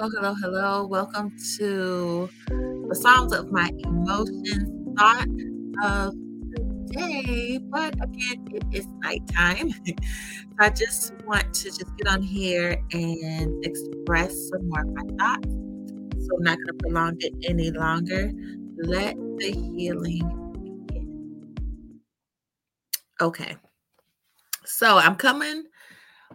Hello, hello, hello. Welcome to the Psalms of My Emotions thought of the day. But again, it is nighttime. I just want to just get on here and express some more of my thoughts. So I'm not going to prolong it any longer. Let the healing begin. Okay. So I'm coming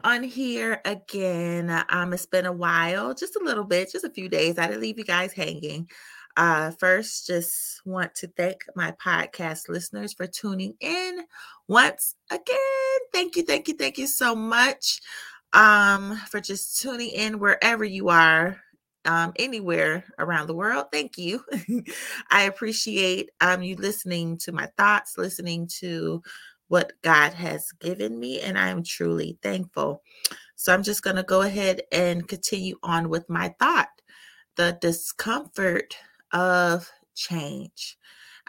on here again. Um, it's been a while, just a little bit, just a few days. I didn't leave you guys hanging. Uh, first, just want to thank my podcast listeners for tuning in once again. Thank you, thank you, thank you so much um, for just tuning in wherever you are. Um, anywhere around the world. Thank you. I appreciate um, you listening to my thoughts, listening to what God has given me, and I am truly thankful. So I'm just going to go ahead and continue on with my thought the discomfort of change.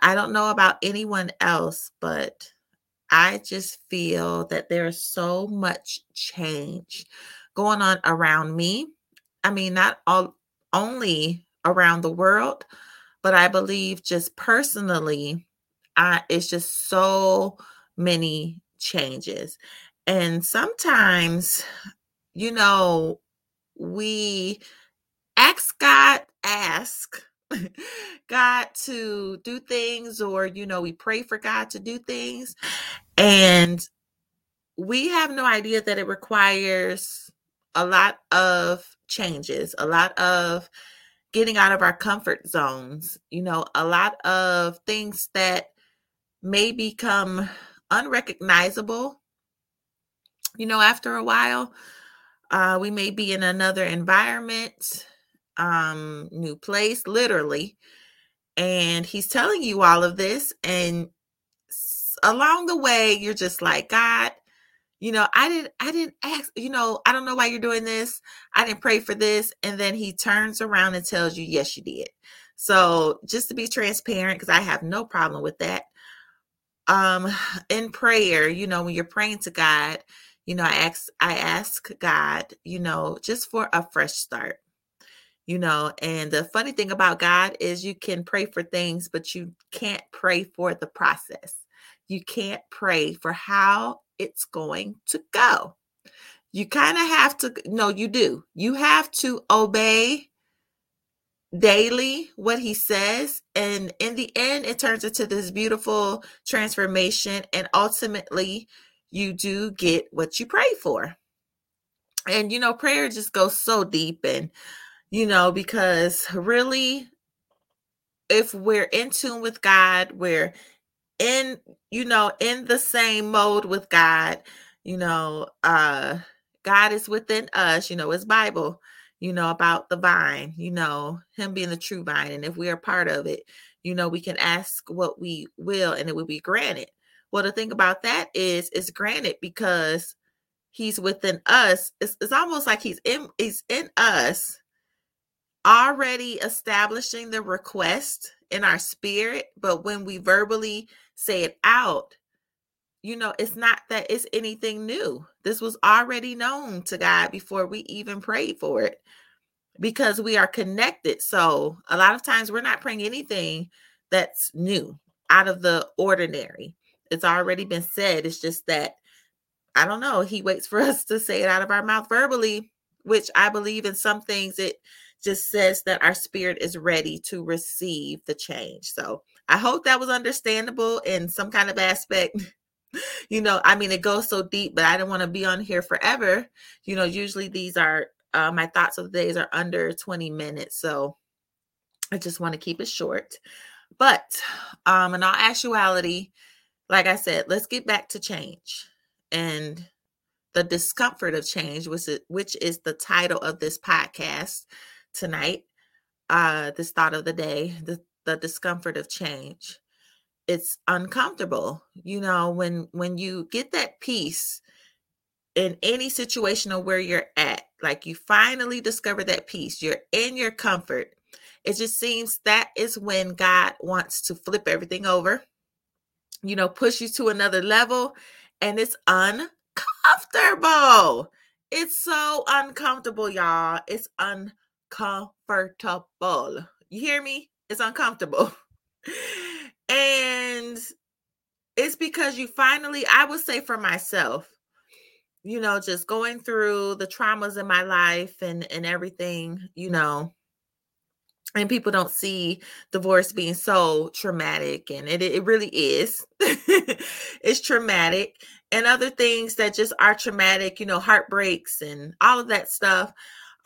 I don't know about anyone else, but I just feel that there's so much change going on around me. I mean, not all, only around the world, but I believe just personally, I, it's just so many changes. And sometimes, you know, we ask God, ask God to do things, or, you know, we pray for God to do things. And we have no idea that it requires a lot of changes, a lot of getting out of our comfort zones, you know, a lot of things that may become unrecognizable. You know, after a while, uh, we may be in another environment, um, new place, literally. And he's telling you all of this. And along the way, you're just like, God, you know, I didn't, I didn't ask, you know, I don't know why you're doing this. I didn't pray for this. And then he turns around and tells you, yes, you did. So just to be transparent, because I have no problem with that um in prayer you know when you're praying to god you know i ask i ask god you know just for a fresh start you know and the funny thing about god is you can pray for things but you can't pray for the process. You can't pray for how it's going to go. You kind of have to no you do. You have to obey daily what he says and in the end it turns into this beautiful transformation and ultimately you do get what you pray for. And you know prayer just goes so deep and you know because really if we're in tune with god we're in you know in the same mode with god you know uh god is within us you know his bible you know, about the vine, you know, him being the true vine. And if we are part of it, you know, we can ask what we will and it will be granted. Well, the thing about that is it's granted because he's within us. It's, it's almost like he's in he's in us already establishing the request in our spirit, but when we verbally say it out, you know, it's not that it's anything new. This was already known to God before we even prayed for it because we are connected. So a lot of times we're not praying anything that's new out of the ordinary. It's already been said. It's just that I don't know. He waits for us to say it out of our mouth verbally, which I believe in some things it just says that our spirit is ready to receive the change. So I hope that was understandable in some kind of aspect. you know, I mean, it goes so deep, but I don't want to be on here forever. You know, usually these are uh, my thoughts of the days are under 20 minutes. So I just want to keep it short. But um, in all actuality, like I said, let's get back to change and the discomfort of change, which is, which is the title of this podcast tonight. Uh, this thought of the day, the, the discomfort of change it's uncomfortable you know when when you get that peace in any situation of where you're at like you finally discover that peace you're in your comfort it just seems that is when god wants to flip everything over you know push you to another level and it's uncomfortable it's so uncomfortable y'all it's uncomfortable uncomfortable. You hear me? It's uncomfortable. and it's because you finally, I would say for myself, you know, just going through the traumas in my life and and everything, you know, and people don't see divorce being so traumatic and it, it really is. It's traumatic and other things that just are traumatic you know heartbreaks and all of that stuff.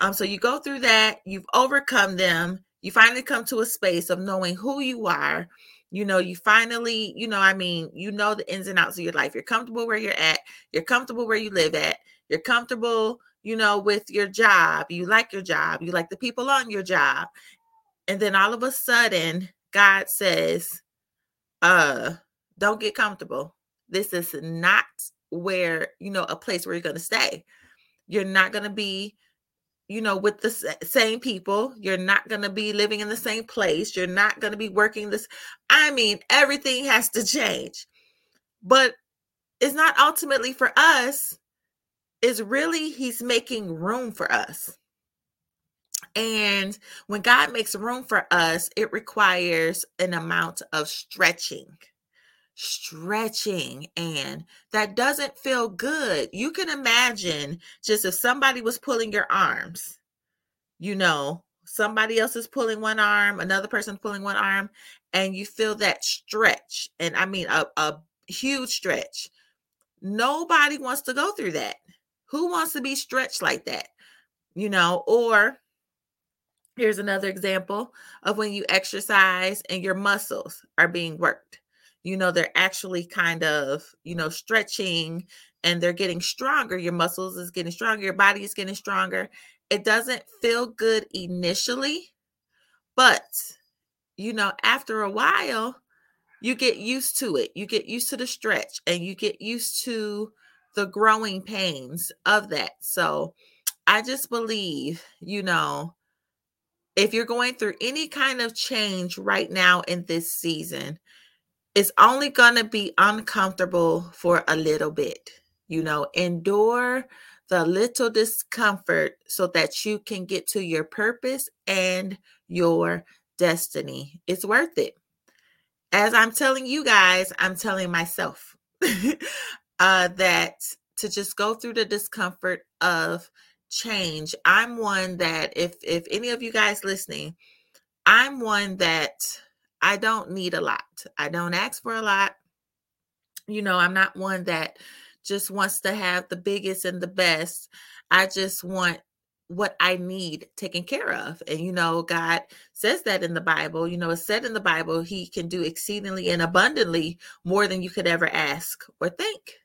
Um so you go through that you've overcome them you finally come to a space of knowing who you are you know you finally you know i mean you know the ins and outs of your life. You're comfortable where you're at you're comfortable where you live at you're comfortable you know with your job you like your job you like the people on your job and then all of a sudden god says uh don't get comfortable. This is not where you know a place where you're going to stay. You're not going to be you know, with the same people. You're not going to be living in the same place. You're not going to be working this. I mean, everything has to change. But it's not ultimately for us, it's really He's making room for us. And when God makes room for us, it requires an amount of stretching. Stretching, and that doesn't feel good. You can imagine just if somebody was pulling your arms, you know, somebody else is pulling one arm, another person pulling one arm, and you feel that stretch. And I mean, a, a huge stretch. Nobody wants to go through that. Who wants to be stretched like that? You know, or here's another example of when you exercise and your muscles are being worked. You know, they're actually kind of, you know, stretching and they're getting stronger. Your muscles is getting stronger, your body is getting stronger. It doesn't feel good initially, but you know, after a while, you get used to it. You get used to the stretch and you get used to the growing pains of that. So I just believe, you know, if you're going through any kind of change right now in this season, it's only going to be uncomfortable for a little bit. You know, endure the little discomfort so that you can get to your purpose and your destiny. It's worth it. As I'm telling you guys, I'm telling myself uh, that to just go through the discomfort of change. I'm one that if if any of you guys listening, I'm one that I don't need a lot. I don't ask for a lot. You know, I'm not one that just wants to have the biggest and the best. I just want what I need taken care of. And you know, God says that in the Bible. You know, it's said in the Bible, He can do exceedingly and abundantly more than you could ever ask or think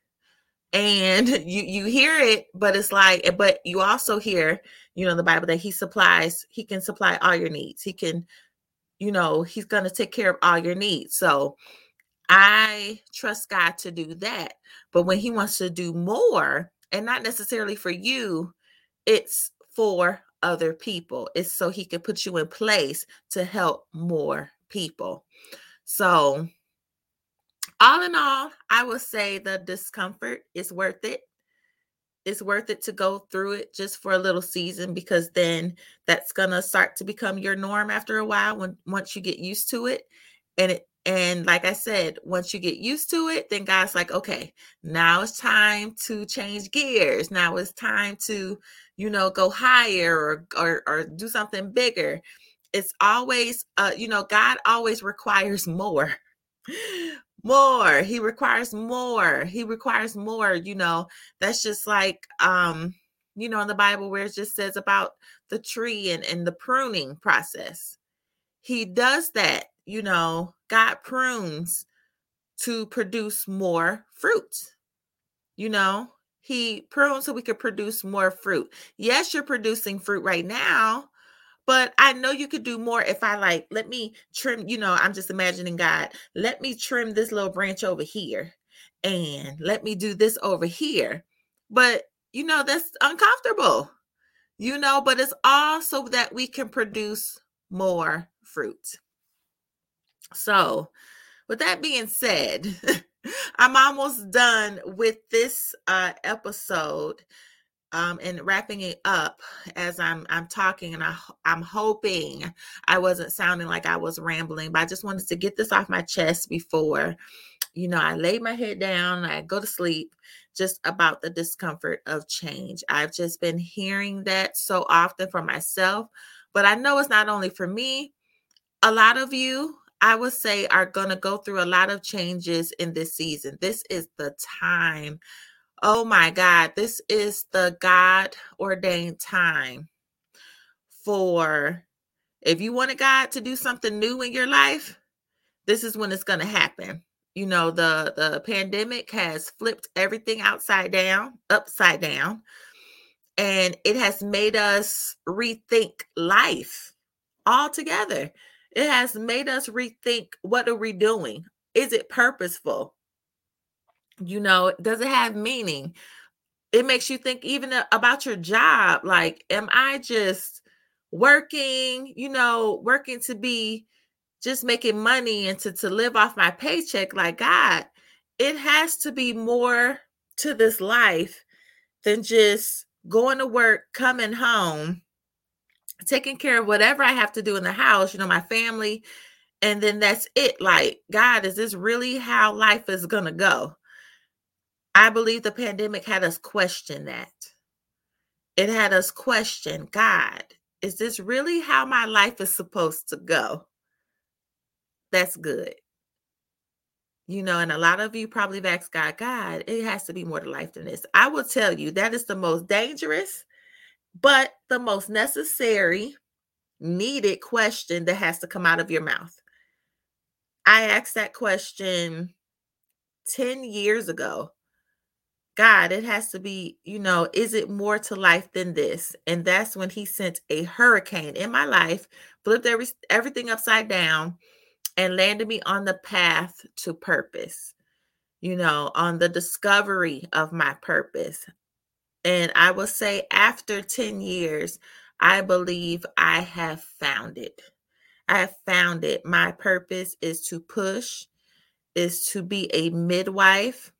and you you hear it but it's like but you also hear you know the bible that he supplies he can supply all your needs he can you know he's going to take care of all your needs. So i trust god to do that. But when he wants to do more and not necessarily for you it's for other people. It's so he can put you in place to help more people. So all in all, I will say the discomfort is worth it. It's worth it to go through it just for a little season because then that's gonna start to become your norm after a while when once you get used to it. And it and like I said, once you get used to it, then God's like, okay, now it's time to change gears. Now it's time to, you know, go higher or or, or do something bigger. It's always, uh, you know, God always requires more more he requires more he requires more you know that's just like um you know in the bible where it just says about the tree and, and the pruning process. He does that you know god prunes to produce more fruit you know? He prunes so we could produce more fruit. Yes you're producing fruit right now but I know you could do more if I like, let me trim, you know, I'm just imagining God, let me trim this little branch over here and let me do this over here. But, you know, that's uncomfortable, you know, but it's all so that we can produce more fruit. So, with that being said, I'm almost done with this uh, episode um, and wrapping it up as I'm I'm talking, and I I'm hoping I wasn't sounding like I was rambling, but I just wanted to get this off my chest before, you know, I lay my head down, I go to sleep, just about the discomfort of change. I've just been hearing that so often for myself, but I know it's not only for me. A lot of you, I would say, are going to go through a lot of changes in this season. This is the time Oh my God, this is the God ordained time for if you wanted God to do something new in your life, this is when it's going to happen. You know, the the pandemic has flipped everything outside down, upside down, and it has made us rethink life altogether. It has made us rethink what are we doing? Is it purposeful? You know it does it have meaning? It makes you think even about your job like am i just working you know working to be just making money and to, to live off my paycheck? Like god it has to be more to this life than just going to work coming home taking care of whatever i have to do in the house you know my family and then that's it. Like god is this really how life is gonna go I believe the pandemic had us question that. It had us question God, is this really how my life is supposed to go? That's good. You know, and a lot of you probably have asked God, God, it has to be more to life than this. I will tell you that is the most dangerous, but the most necessary, needed question that has to come out of your mouth. I asked that question 10 years ago God, it has to be, you know, is it more to life than this? And that's when he sent a hurricane in my life, flipped every, everything upside down, and landed me on the path to purpose, you know, on the discovery of my purpose. And I will say, after 10 years, I believe I have found it. I have found it. My purpose is to push, is to be a midwife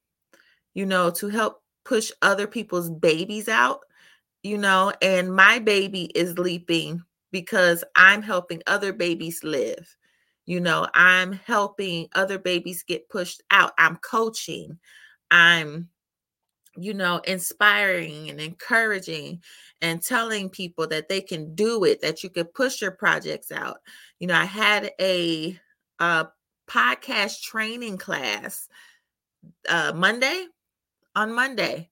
you know, to help push other people's babies out, you know, and my baby is leaping because I'm helping other babies live. You know, I'm helping other babies get pushed out. I'm coaching. I'm you know, inspiring and encouraging and telling people that they can do it, that you can push your projects out. You know, I had a, a podcast training class uh, Monday on Monday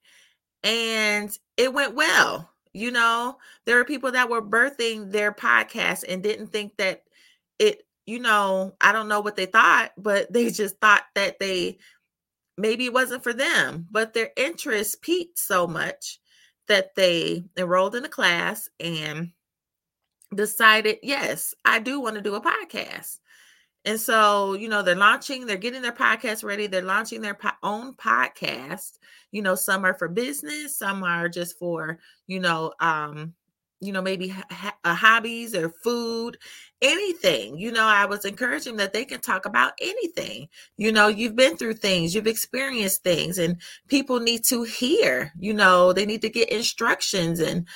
and it went well. You know, there are people that were birthing their podcast and didn't think that it, you know, I don't know what they thought, but they just thought that they maybe it wasn't for them, but their interest peaked so much that they enrolled in a class and decided, yes, I do want to do a podcast. And so, you know, they're launching, they're getting their podcast ready, they're launching their po- own podcast. You know, some are for business, some are just for, you know, um, you know, maybe ha- uh, hobbies or food, anything. You know, I was encouraging that they can talk about anything. You know, you've been through things, you've experienced things, and people need to hear, you know, they need to get instructions. And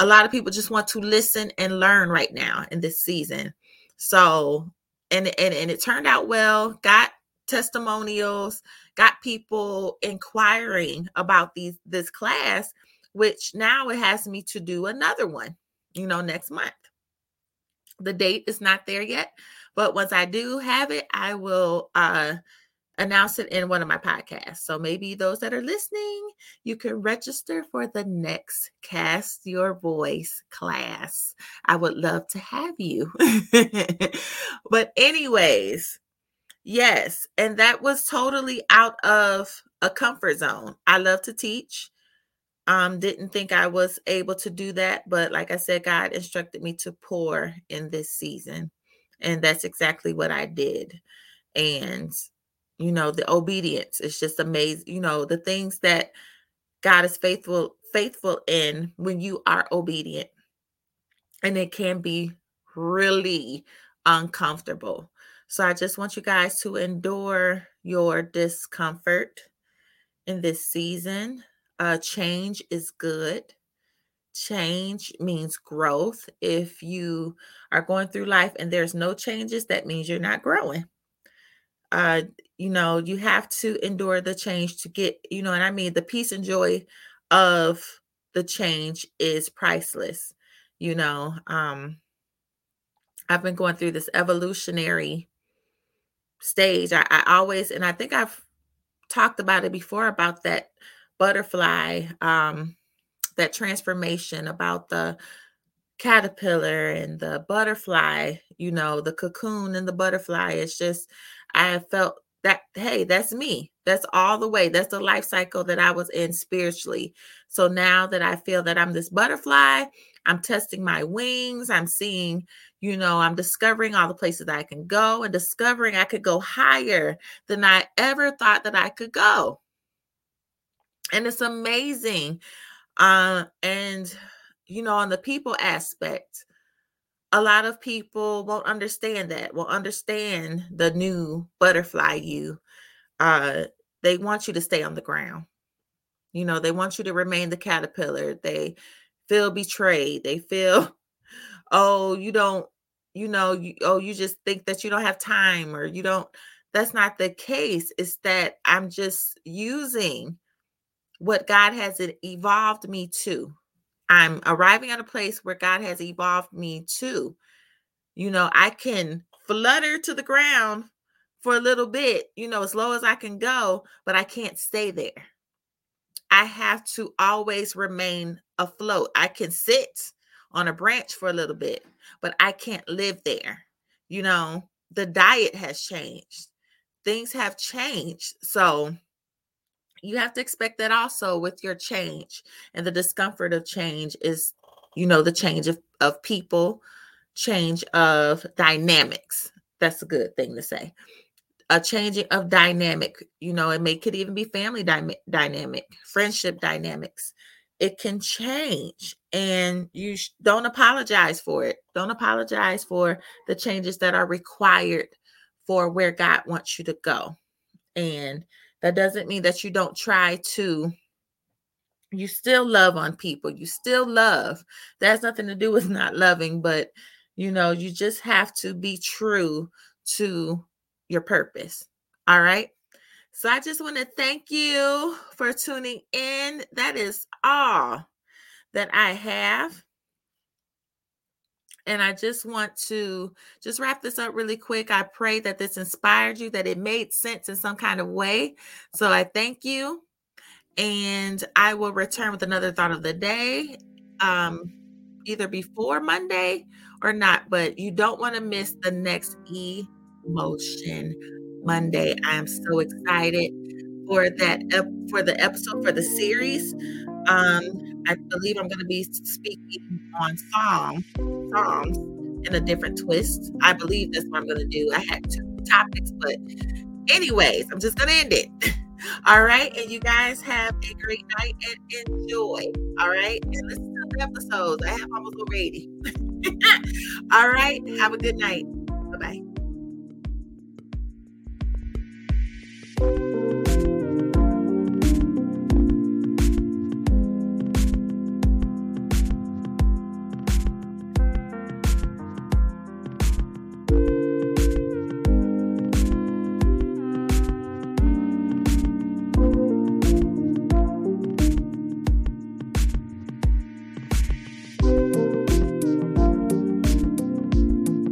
a lot of people just want to listen and learn right now in this season. So and and, and it turned out well got testimonials got people inquiring about these this class which now it has me to do another one you know next month. The date is not there yet but once i do have it i will uh announce it in one of my podcasts. So maybe those that are listening, you can register for the next Cast Your Voice class. I would love to have you. but, anyways, yes, and that was totally out of a comfort zone. I love to teach. Um, didn't think I was able to do that, but like I said, God instructed me to pour in this season. And that's exactly what I did. And you know the obedience it's just amazing you know the things that god is faithful faithful in when you are obedient and it can be really uncomfortable so i just want you guys to endure your discomfort in this season uh change is good change means growth. If you are going through life and there's no changes, that means you're not growing. Uh, you know, you have to endure the change to get, you know, and I mean the peace and joy of the change is priceless. You know, um, I've been going through this evolutionary stage. I, I always, and I think I've talked about it before about that butterfly, um, that transformation about the caterpillar and the butterfly, you know, the cocoon and the butterfly. It's just, I felt that, hey, that's me. That's all the way. That's the life cycle that I was in spiritually. So now that I feel that I'm this butterfly, I'm testing my wings. I'm seeing, you know, I'm discovering all the places that I can go and discovering I could go higher than I ever thought that I could go. And it's amazing. Uh, and, you know, on the people aspect, a lot of people won't understand that, will understand the new butterfly you. Uh, they want you to stay on the ground. You know, they want you to remain the caterpillar. They feel betrayed. They feel, oh, you don't, you know, you, oh, you just think that you don't have time or you don't. That's not the case. It's that I'm just using what God has evolved me to. I'm arriving at a place where God has evolved me to. You know, I can flutter to the ground for a little bit, you know, as low as I can go, but I can't stay there. I have to always remain afloat. I can sit on a branch for a little bit, but I can't live there. You know, the diet has changed, things have changed. So, you have to expect that also with your change and the discomfort of change is you know the change of, of people change of dynamics. That's a good thing to say. A changing of dynamic you know it may could even be family dy- dynamic friendship dynamics. It can change and you sh- don't apologize for it. Don't apologize for the changes that are required for where god wants you to go. And that doesn't mean that you don't try to you still love on people you still love that has nothing to do with not loving but you know you just have to be true to your purpose. All right. So I just want to thank you for tuning in. That is all that I have. And I just want to just wrap this up really quick. I pray that this inspired you, that it made sense in some kind of way. So I thank you. And I will return with another thought of the day, um, either before Monday or not. But you don't want to miss the next E Motion Monday. I am so excited for that ep- for the episode for the series. Um, I believe I'm going to be speaking on Psalm Psalms in a different twist. I believe that's what I'm going to do. I had two topics, but anyways, I'm just going to end it. All right, and you guys have a great night and enjoy. All right, and listen to the episodes. I have almost already. All right, have a good night.